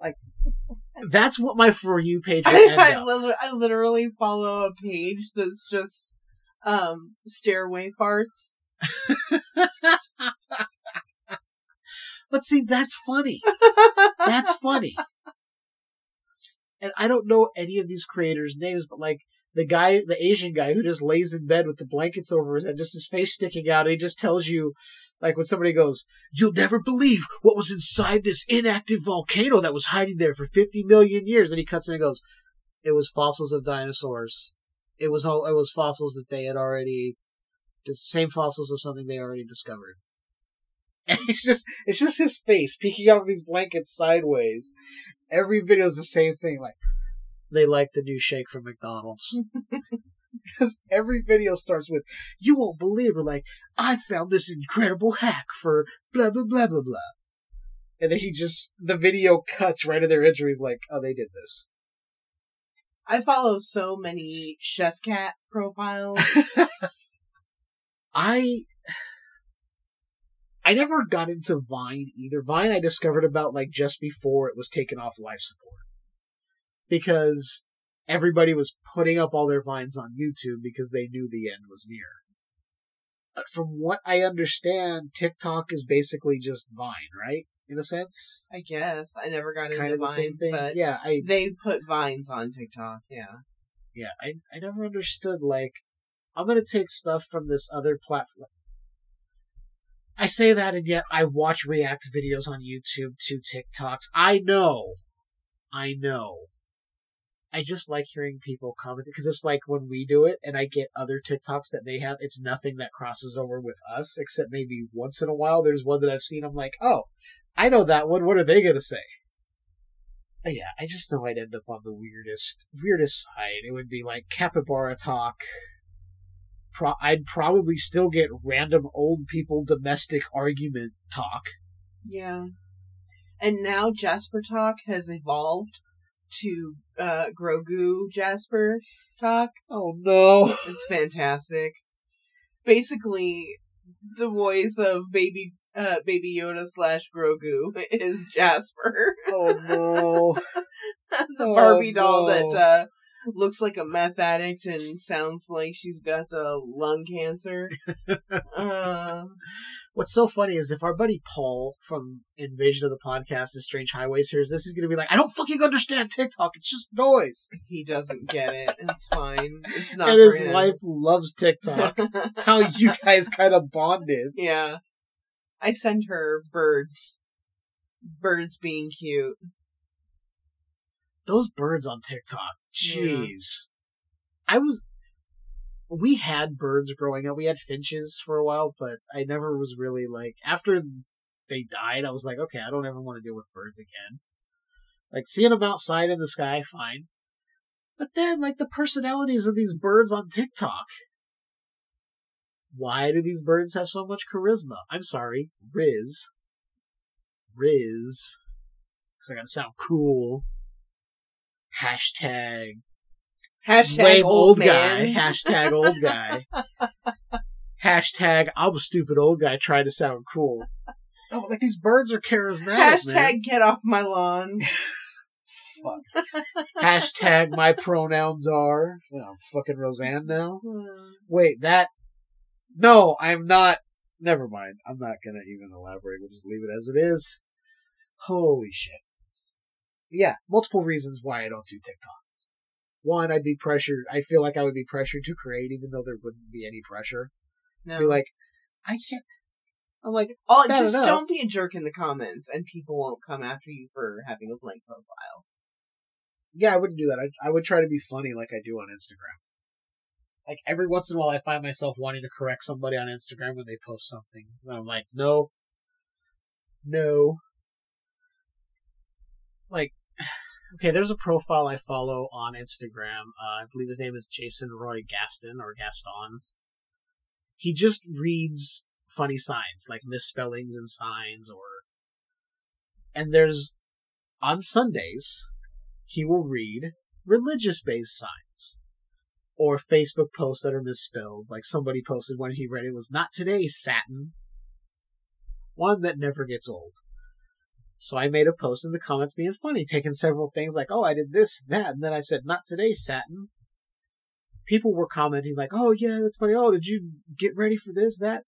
Like, that's what my For You page I, I, up. literally, I literally follow a page that's just um stairway farts. But see, that's funny. That's funny. And I don't know any of these creators' names, but like the guy, the Asian guy who just lays in bed with the blankets over his head, just his face sticking out, he just tells you, like when somebody goes, You'll never believe what was inside this inactive volcano that was hiding there for 50 million years. And he cuts in and goes, It was fossils of dinosaurs. It was all, it was fossils that they had already, the same fossils of something they already discovered. And it's just, it's just his face peeking out of these blankets sideways. Every video is the same thing. Like, they like the new shake from McDonald's. because every video starts with, you won't believe it. Like, I found this incredible hack for blah, blah, blah, blah, blah. And then he just, the video cuts right to their intro. He's like, oh, they did this. I follow so many Chef Cat profiles. I I never got into Vine either. Vine I discovered about like just before it was taken off life support. Because everybody was putting up all their vines on YouTube because they knew the end was near. But from what I understand, TikTok is basically just Vine, right? In a sense, I guess I never got kind into of the Vine, same thing. but Yeah, I they put vines on TikTok. Yeah, yeah, I I never understood like I'm gonna take stuff from this other platform. I say that and yet I watch react videos on YouTube to TikToks. I know. I know. I just like hearing people comment because it's like when we do it and I get other TikToks that they have, it's nothing that crosses over with us, except maybe once in a while there's one that I've seen. I'm like, oh, I know that one. What are they going to say? But yeah, I just know I'd end up on the weirdest, weirdest side. It would be like capybara talk. Pro- I'd probably still get random old people domestic argument talk. yeah. And now Jasper Talk has evolved to uh, Grogu Jasper Talk. Oh no. It's fantastic. Basically, the voice of baby uh, Baby Yoda slash Grogu is Jasper. Oh no. A Oh, Barbie doll no. that uh, looks like a meth addict and sounds like she's got uh, lung cancer. uh, What's so funny is if our buddy Paul from Invasion of the Podcast and Strange Highways hears this, he's gonna be like, I don't fucking understand TikTok. It's just noise. he doesn't get it. It's fine. It's not. and his him. wife loves TikTok. That's how you guys kind of bonded. yeah. I send her birds. Birds being cute. Those birds on TikTok. Jeez. I was. We had birds growing up. We had finches for a while, but I never was really like. After they died, I was like, okay, I don't ever want to deal with birds again. Like, seeing them outside in the sky, fine. But then, like, the personalities of these birds on TikTok. Why do these birds have so much charisma? I'm sorry, Riz. Riz. Because I gotta sound cool. Hashtag Hashtag old, old, guy. Hashtag old guy. Hashtag I'm a stupid old guy trying to sound cool. Oh, like these birds are charismatic, Hashtag man. get off my lawn. Fuck. hashtag my pronouns are. Oh, I'm fucking Roseanne now. Hmm. Wait, that. No, I'm not. Never mind. I'm not gonna even elaborate. We'll just leave it as it is. Holy shit. Yeah, multiple reasons why I don't do TikTok. One, I'd be pressured. I feel like I would be pressured to create, even though there wouldn't be any pressure. No. Be like, I can't. I'm like, Oh, just enough. don't be a jerk in the comments, and people won't come after you for having a blank profile. yeah, I wouldn't do that. I, I would try to be funny like I do on Instagram. Like every once in a while, I find myself wanting to correct somebody on Instagram when they post something. And I'm like, no, no. Like, okay, there's a profile I follow on Instagram. Uh, I believe his name is Jason Roy Gaston or Gaston. He just reads funny signs, like misspellings and signs, or. And there's. On Sundays, he will read religious based signs or Facebook posts that are misspelled. Like somebody posted when he read it was not today, Satin. One that never gets old. So I made a post in the comments being funny, taking several things like, oh, I did this, that, and then I said, not today, Satin. People were commenting like, oh yeah, that's funny. Oh, did you get ready for this, that?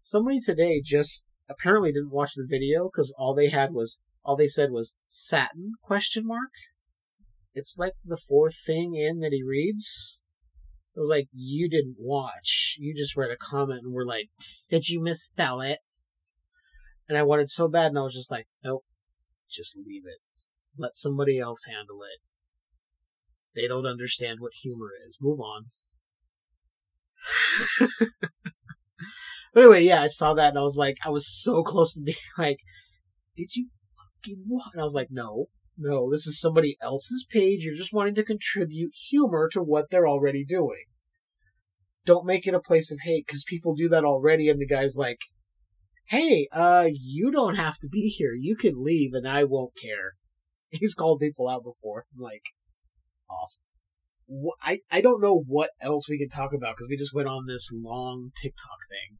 Somebody today just apparently didn't watch the video because all they had was all they said was satin question mark. It's like the fourth thing in that he reads. It was like you didn't watch. You just read a comment and were like, "Did you misspell it?" And I wanted so bad, and I was just like, "Nope, just leave it. Let somebody else handle it. They don't understand what humor is. Move on." but anyway, yeah, I saw that and I was like, I was so close to being like, "Did you fucking what?" And I was like, "No, no, this is somebody else's page. You're just wanting to contribute humor to what they're already doing. Don't make it a place of hate because people do that already. And the guy's like, "Hey, uh, you don't have to be here. You can leave, and I won't care." He's called people out before. I'm like, awesome. I I don't know what else we can talk about because we just went on this long TikTok thing.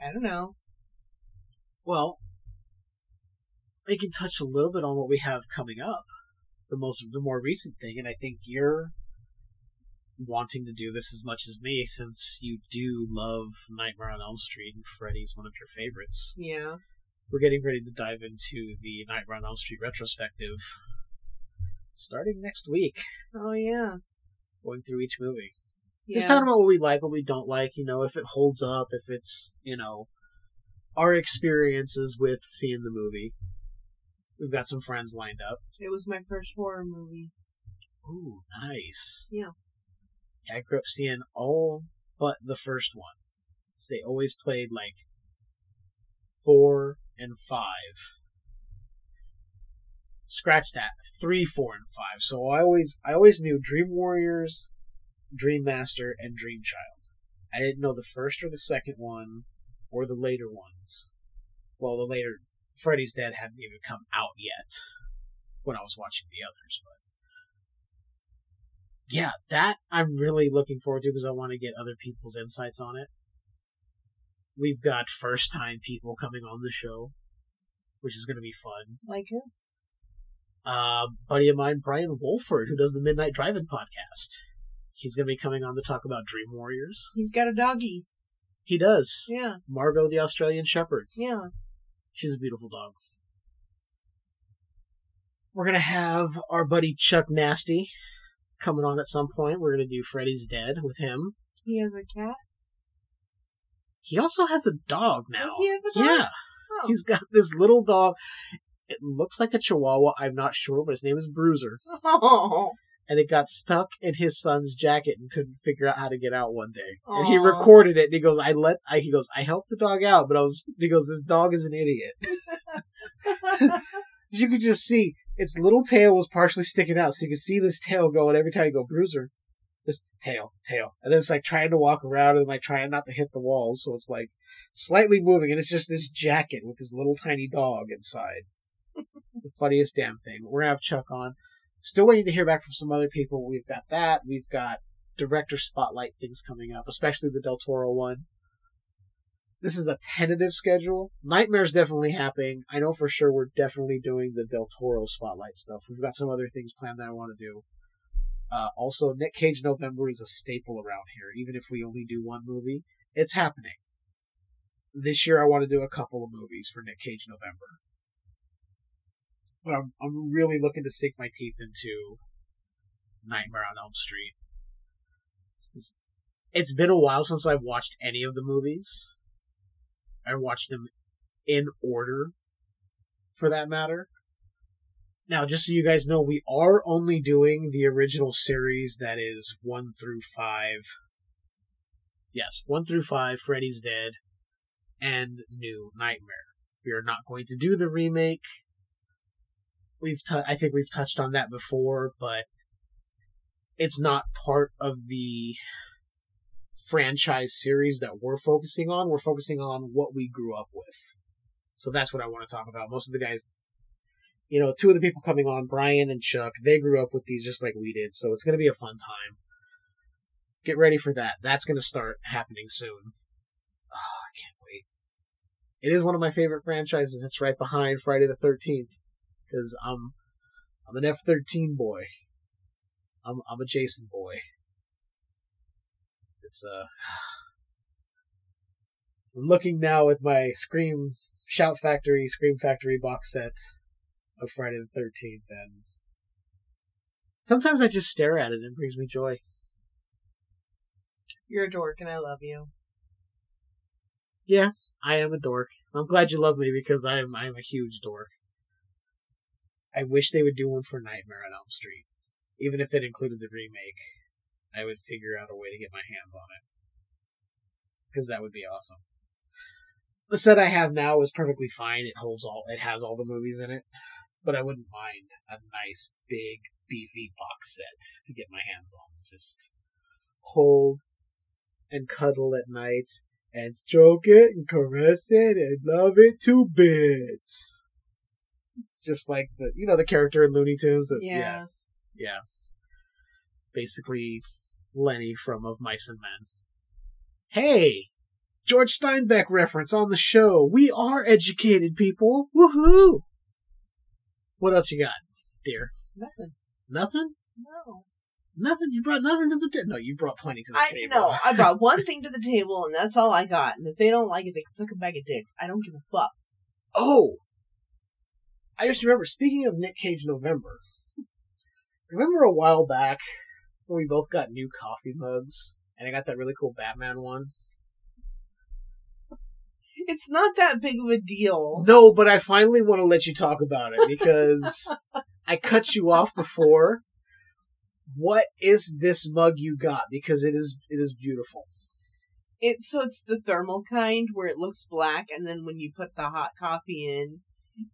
I don't know. Well, we can touch a little bit on what we have coming up. The most, the more recent thing, and I think you're wanting to do this as much as me, since you do love Nightmare on Elm Street, and Freddy's one of your favorites. Yeah. We're getting ready to dive into the Nightmare on Elm Street retrospective, starting next week. Oh yeah. Going through each movie. Yeah. Just talking about what we like, what we don't like, you know, if it holds up, if it's, you know, our experiences with seeing the movie. We've got some friends lined up. It was my first horror movie. Ooh, nice. Yeah. I grew up seeing all but the first one. So they always played like four and five. Scratch that. Three, four, and five. So I always I always knew Dream Warriors, Dream Master, and Dream Child. I didn't know the first or the second one or the later ones. Well, the later Freddy's Dead hadn't even come out yet when I was watching the others, but yeah, that I'm really looking forward to because I want to get other people's insights on it. We've got first time people coming on the show, which is going to be fun. Like it? Uh, buddy of mine, Brian Wolford, who does the Midnight Drive-In podcast. He's going to be coming on to talk about Dream Warriors. He's got a doggy. He does. Yeah. Margot, the Australian Shepherd. Yeah. She's a beautiful dog. We're gonna have our buddy Chuck Nasty coming on at some point. We're gonna do Freddy's Dead with him. He has a cat. He also has a dog now. Does he have a dog? Yeah, Oh. he's got this little dog. It looks like a Chihuahua. I'm not sure, but his name is Bruiser, Oh. and it got stuck in his son's jacket and couldn't figure out how to get out one day. And he recorded it. And he goes, "I let," I, he goes, "I helped the dog out, but I was," he goes, "This dog is an idiot." you could just see its little tail was partially sticking out, so you could see this tail going every time you go bruiser. This tail, tail, and then it's like trying to walk around and like trying not to hit the walls, so it's like slightly moving, and it's just this jacket with this little tiny dog inside. it's the funniest damn thing. We're gonna have Chuck on. Still waiting to hear back from some other people. We've got that. We've got director spotlight things coming up, especially the Del Toro one. This is a tentative schedule. Nightmare's definitely happening. I know for sure we're definitely doing the Del Toro spotlight stuff. We've got some other things planned that I want to do. Uh, also, Nick Cage November is a staple around here, even if we only do one movie. It's happening. This year I want to do a couple of movies for Nick Cage November. But I'm, I'm really looking to sink my teeth into Nightmare on Elm Street. It's, it's been a while since I've watched any of the movies. I watched them in order, for that matter. Now, just so you guys know, we are only doing the original series that is 1 through 5. Yes, 1 through 5, Freddy's Dead, and New Nightmare. We are not going to do the remake. We've t- I think we've touched on that before, but it's not part of the franchise series that we're focusing on. We're focusing on what we grew up with. So that's what I want to talk about. Most of the guys, you know, two of the people coming on, Brian and Chuck, they grew up with these just like we did. So it's going to be a fun time. Get ready for that. That's going to start happening soon. Oh, I can't wait. It is one of my favorite franchises. It's right behind Friday the 13th because I'm I'm an F13 boy. I'm I'm a Jason boy. It's uh I'm looking now at my Scream Shout Factory Scream Factory box set of Friday the Thirteenth, and sometimes I just stare at it and it brings me joy. You're a dork, and I love you. Yeah, I am a dork. I'm glad you love me because I'm I'm a huge dork. I wish they would do one for Nightmare on Elm Street, even if it included the remake. I would figure out a way to get my hands on it because that would be awesome. The set I have now is perfectly fine. It holds all. It has all the movies in it, but I wouldn't mind a nice big beefy box set to get my hands on. Just hold and cuddle at night and stroke it and caress it and love it to bits. Just like the you know the character in Looney Tunes. That, Yeah. yeah, yeah. Basically, Lenny from Of Mice and Men. Hey, George Steinbeck reference on the show. We are educated people. Woohoo! What else you got, dear? Nothing. Nothing? No. Nothing? You brought nothing to the table? No, you brought plenty to the I table. no. I brought one thing to the table, and that's all I got. And if they don't like it, they can suck a bag of dicks. I don't give a fuck. Oh! I just remember, speaking of Nick Cage November, remember a while back when we both got new coffee mugs? And I got that really cool Batman one? It's not that big of a deal. No, but I finally want to let you talk about it because I cut you off before. What is this mug you got? Because it is it is beautiful. It's so it's the thermal kind where it looks black, and then when you put the hot coffee in,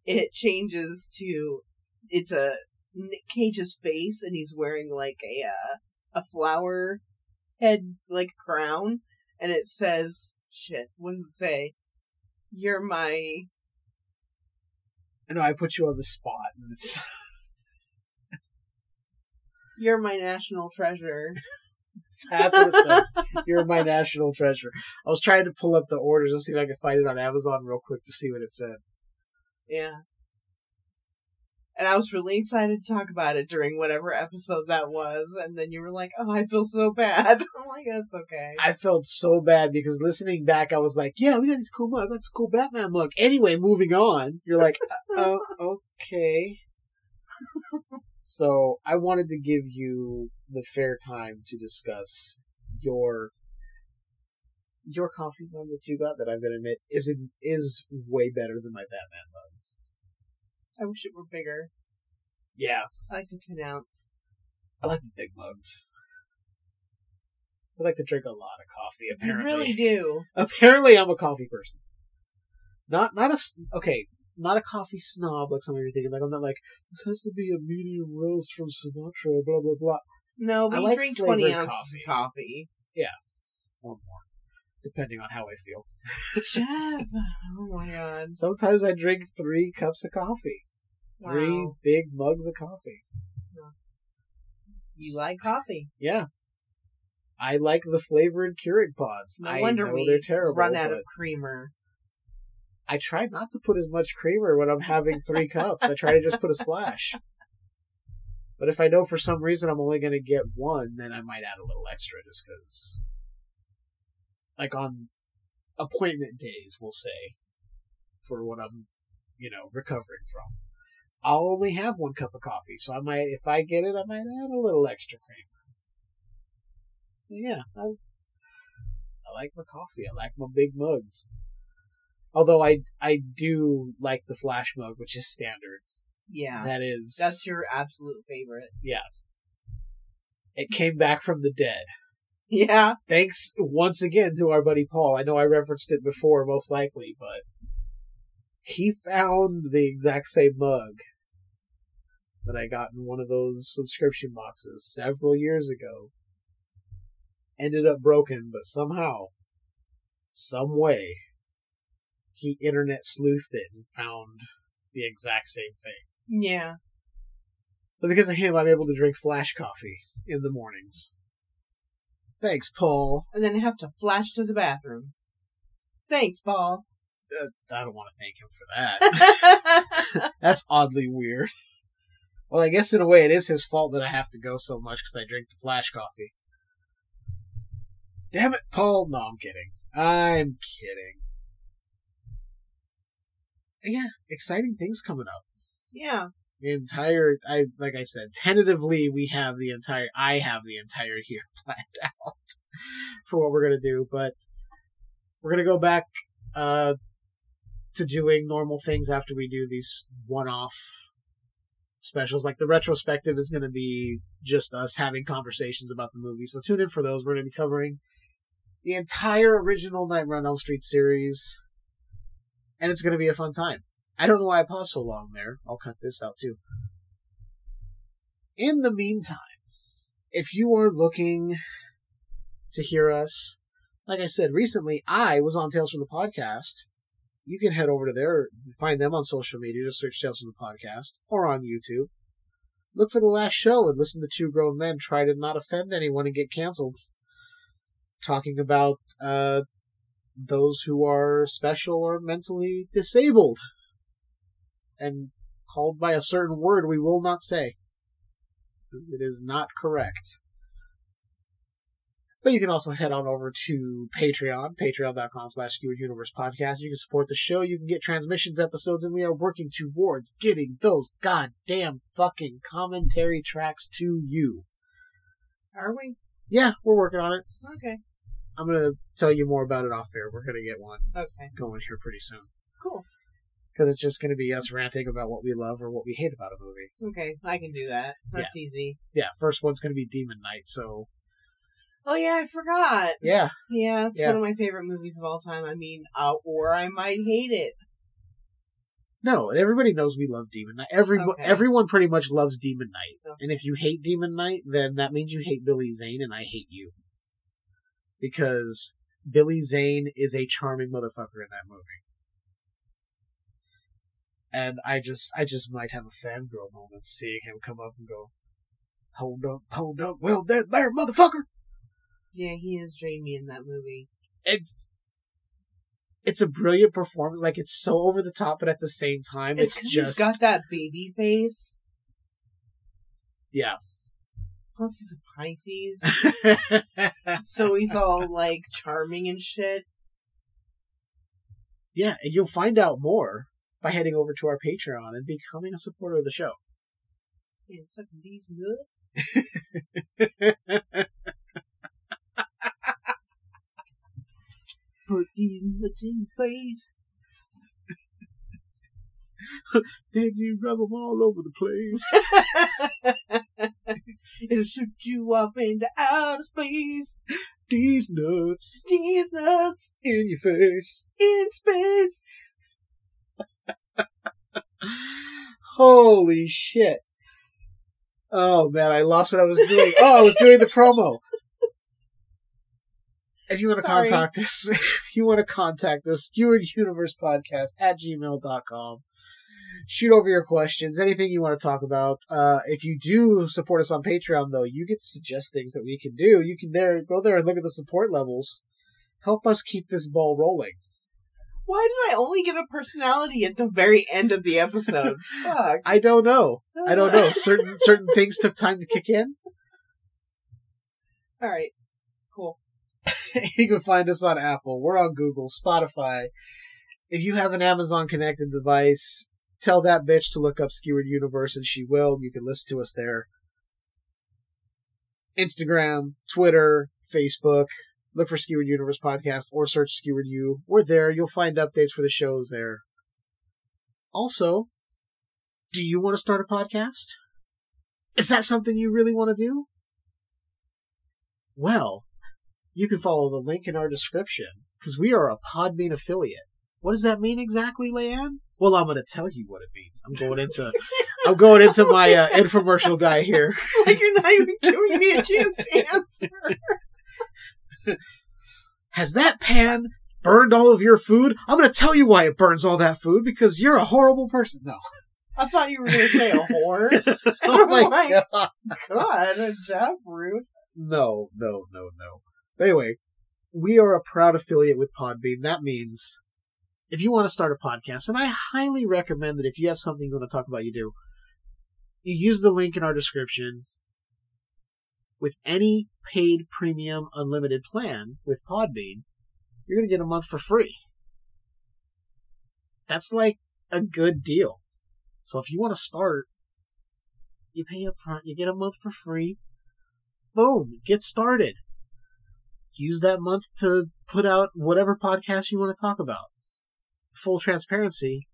it changes to it's a Nick Cage's face, and he's wearing like a uh, a flower head like crown, and it says shit. What does it say? You're my I know I put you on the spot. And it's, you're my national treasure. that's what it says. You're my national treasure. I was trying to pull up the orders and see if I could find it on Amazon real quick to see what it said. Yeah. And I was really excited to talk about it during whatever episode that was, and then you were like, "Oh, I feel so bad." I'm like, "That's okay." I felt so bad because listening back, I was like, "Yeah, we got this cool mug. I got this cool Batman mug." Anyway, moving on. You're like, "Oh, okay." so I wanted to give you the fair time to discuss your your coffee mug that you got. That I'm gonna admit is is way better than my Batman mug. I wish it were bigger. Yeah, I like the ten ounce. I like the big mugs. I like to drink a lot of coffee. Apparently, You really do. apparently I'm a coffee person. Not not a s- okay, not a coffee snob like some of you are thinking. Like I'm not like this has to be a medium roast from Sumatra. Blah blah blah. No, I you like drink twenty flavored ounces coffee. of coffee. Or more, depending on how I feel. Jeff, oh my god, Sometimes I drink three cups of coffee, three big mugs of coffee. you like coffee? Yeah, I like the flavored Keurig pods. No I wonder know we they're terrible. run out of creamer. I try not to put as much creamer when I'm having three cups. I try to just put a splash. But if I know for some reason I'm only going to get one, then I might add a little extra just because. Like on appointment days, we'll say, for what I'm, you know, recovering from. I'll only have one cup of coffee, so I might, if I get it, I might add a little extra cream. Yeah, I, I like my coffee. I like my big mugs. Although I I do like the flash mug, which is standard. Yeah, That is that's your absolute favorite. Yeah, it came back from the dead. Yeah, Thanks once again to our buddy Paul. I know I referenced it before, most likely, but he found the exact same mug that I got in one of those subscription boxes several years ago. Ended up broken, but somehow, some way, he internet sleuthed it and found the exact same thing. yeah. So because of him, I'm able to drink flash coffee in the mornings. Thanks, Paul. And then have to flash to the bathroom. Thanks, Paul. Uh, I don't want to thank him for that. That's oddly weird. Well, I guess in a way it is his fault that I have to go so much because I drink the flash coffee. Damn it, Paul. No, I'm kidding. I'm kidding. yeah, exciting things coming up. Yeah. Entire, I like I said, tentatively we have the entire, I have the entire year planned out for what we're gonna do, but we're gonna go back uh to doing normal things after we do these one-off specials. Like the retrospective is gonna be just us having conversations about the movie, so tune in for those. We're gonna be covering the entire original Nightmare on Elm Street series, and it's gonna be a fun time. I don't know why I paused so long there. I'll cut this out too. In the meantime, if you are looking to hear us, like I said recently, I was on Tales from the Podcast. You can head over to there, find them on social media, just search Tales from the Podcast, or on YouTube. Look for the last show and listen to two grown men try to not offend anyone and get canceled. Talking about uh, those who are special or mentally disabled and called by a certain word we will not say because it is not correct. But you can also head on over to Patreon, patreon.com slash Universe Podcast. You can support the show, you can get transmissions episodes, and we are working towards getting those goddamn fucking commentary tracks to you. Are we? Yeah, we're working on it. Okay. I'm gonna tell you more about it off air. We're gonna get one Okay. going here pretty soon. Cool. Because it's just gonna be us ranting about what we love or what we hate about a movie. Okay. I can do that. That's easy. Yeah, first one's gonna be Demon Knight, so Oh yeah, I forgot. yeah. Yeah, it's Yeah. one of my favorite movies of all time. I mean, uh, or I might hate it. No, everybody knows we love Demon Knight. Every Okay. everyone pretty much loves Demon Knight. Okay. And if you hate Demon Knight, then that means you hate Billy Zane, and I hate you. Because Billy Zane is a charming motherfucker in that movie. And I just I just might have a fangirl moment seeing him come up and go, Hold up, hold up, well there there, motherfucker! Yeah, he is dreamy in that movie. It's it's a brilliant performance, like it's so over the top, but at the same time It's, it's, just he's got that baby face. Yeah. Plus, he's a Pisces, so he's all like charming and shit. Yeah, and you'll find out more by heading over to our Patreon and becoming a supporter of the show. And sucking these nuts. Put these nuts in your face. Then you rub them all over the place. It'll shoot you off into outer space. These nuts These nuts in your face. in space. Holy shit. Oh man, I lost what I was doing. Oh, I was doing the promo. If you want to Sorry. contact us, if you want to contact us, Skewered Universe Podcast at gmail.com. Shoot over your questions, anything you want to talk about. Uh, if you do support us on Patreon, though, you get to suggest things that we can do. You can there go there and look at the support levels. Help us keep this ball rolling. Why did I only get a personality at the very end of the episode? Fuck. I don't know. I don't know. Certain certain things took time to kick in. All right. Cool. you can find us on Apple. We're on Google, Spotify. If you have an Amazon connected device, tell that bitch to look up Skewered Universe and she will. You can listen to us there. Instagram, Twitter, Facebook. Look for Skewered Universe Podcast or search Skewered U. We're there. You'll find updates for the shows there. Also, do you want to start a podcast? Is that something you really want to do? Well, you can follow the link in our description because we are a Podbean affiliate. What does that mean exactly, Leiann? Well, I'm going to tell you what it means. I'm going into I'm going into my uh, infomercial guy here. Like you're not even giving me a chance to answer. Has that pan burned all of your food? I'm going to tell you why it burns all that food because you're a horrible person. No. I thought you were going to say a whore. Oh my oh my god. God, Jeff rude. No, no, no, no. But anyway, we are a proud affiliate with Podbean. That means if you want to start a podcast, and I highly recommend that if you have something you want to talk about, you do. You use the link in our description. With any paid premium unlimited plan with Podbean, you're going to get a month for free. That's like a good deal. So if you want to start, you pay up front, you get a month for free. Boom, get started. Use that month to put out whatever podcast you want to talk about. Full transparency,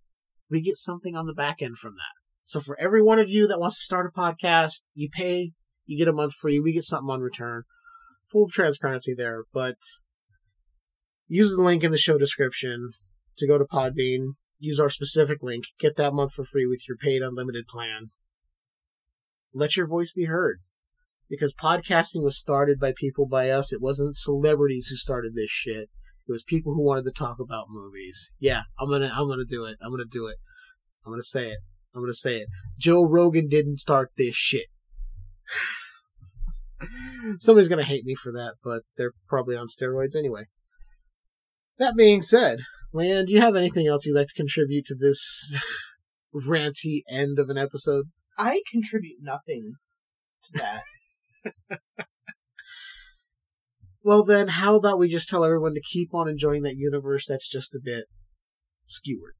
we get something on the back end from that. So for every one of you that wants to start a podcast, you pay, you get a month free, we get something on return. Full transparency there, but use the link in the show description to go to Podbean, use our specific link, get that month for free with your paid unlimited plan. Let your voice be heard. Because podcasting was started by people by us. It wasn't celebrities who started this shit. It was people who wanted to talk about movies. Yeah, I'm gonna I'm gonna do it. I'm gonna do it. I'm gonna say it. I'm gonna say it. Joe Rogan didn't start this shit. Somebody's gonna hate me for that, but they're probably on steroids anyway. That being said, Leiann, do you have anything else you'd like to contribute to this ranty end of an episode? I contribute nothing to that. Well, then, how about we just tell everyone to keep on enjoying that universe that's just a bit skewered?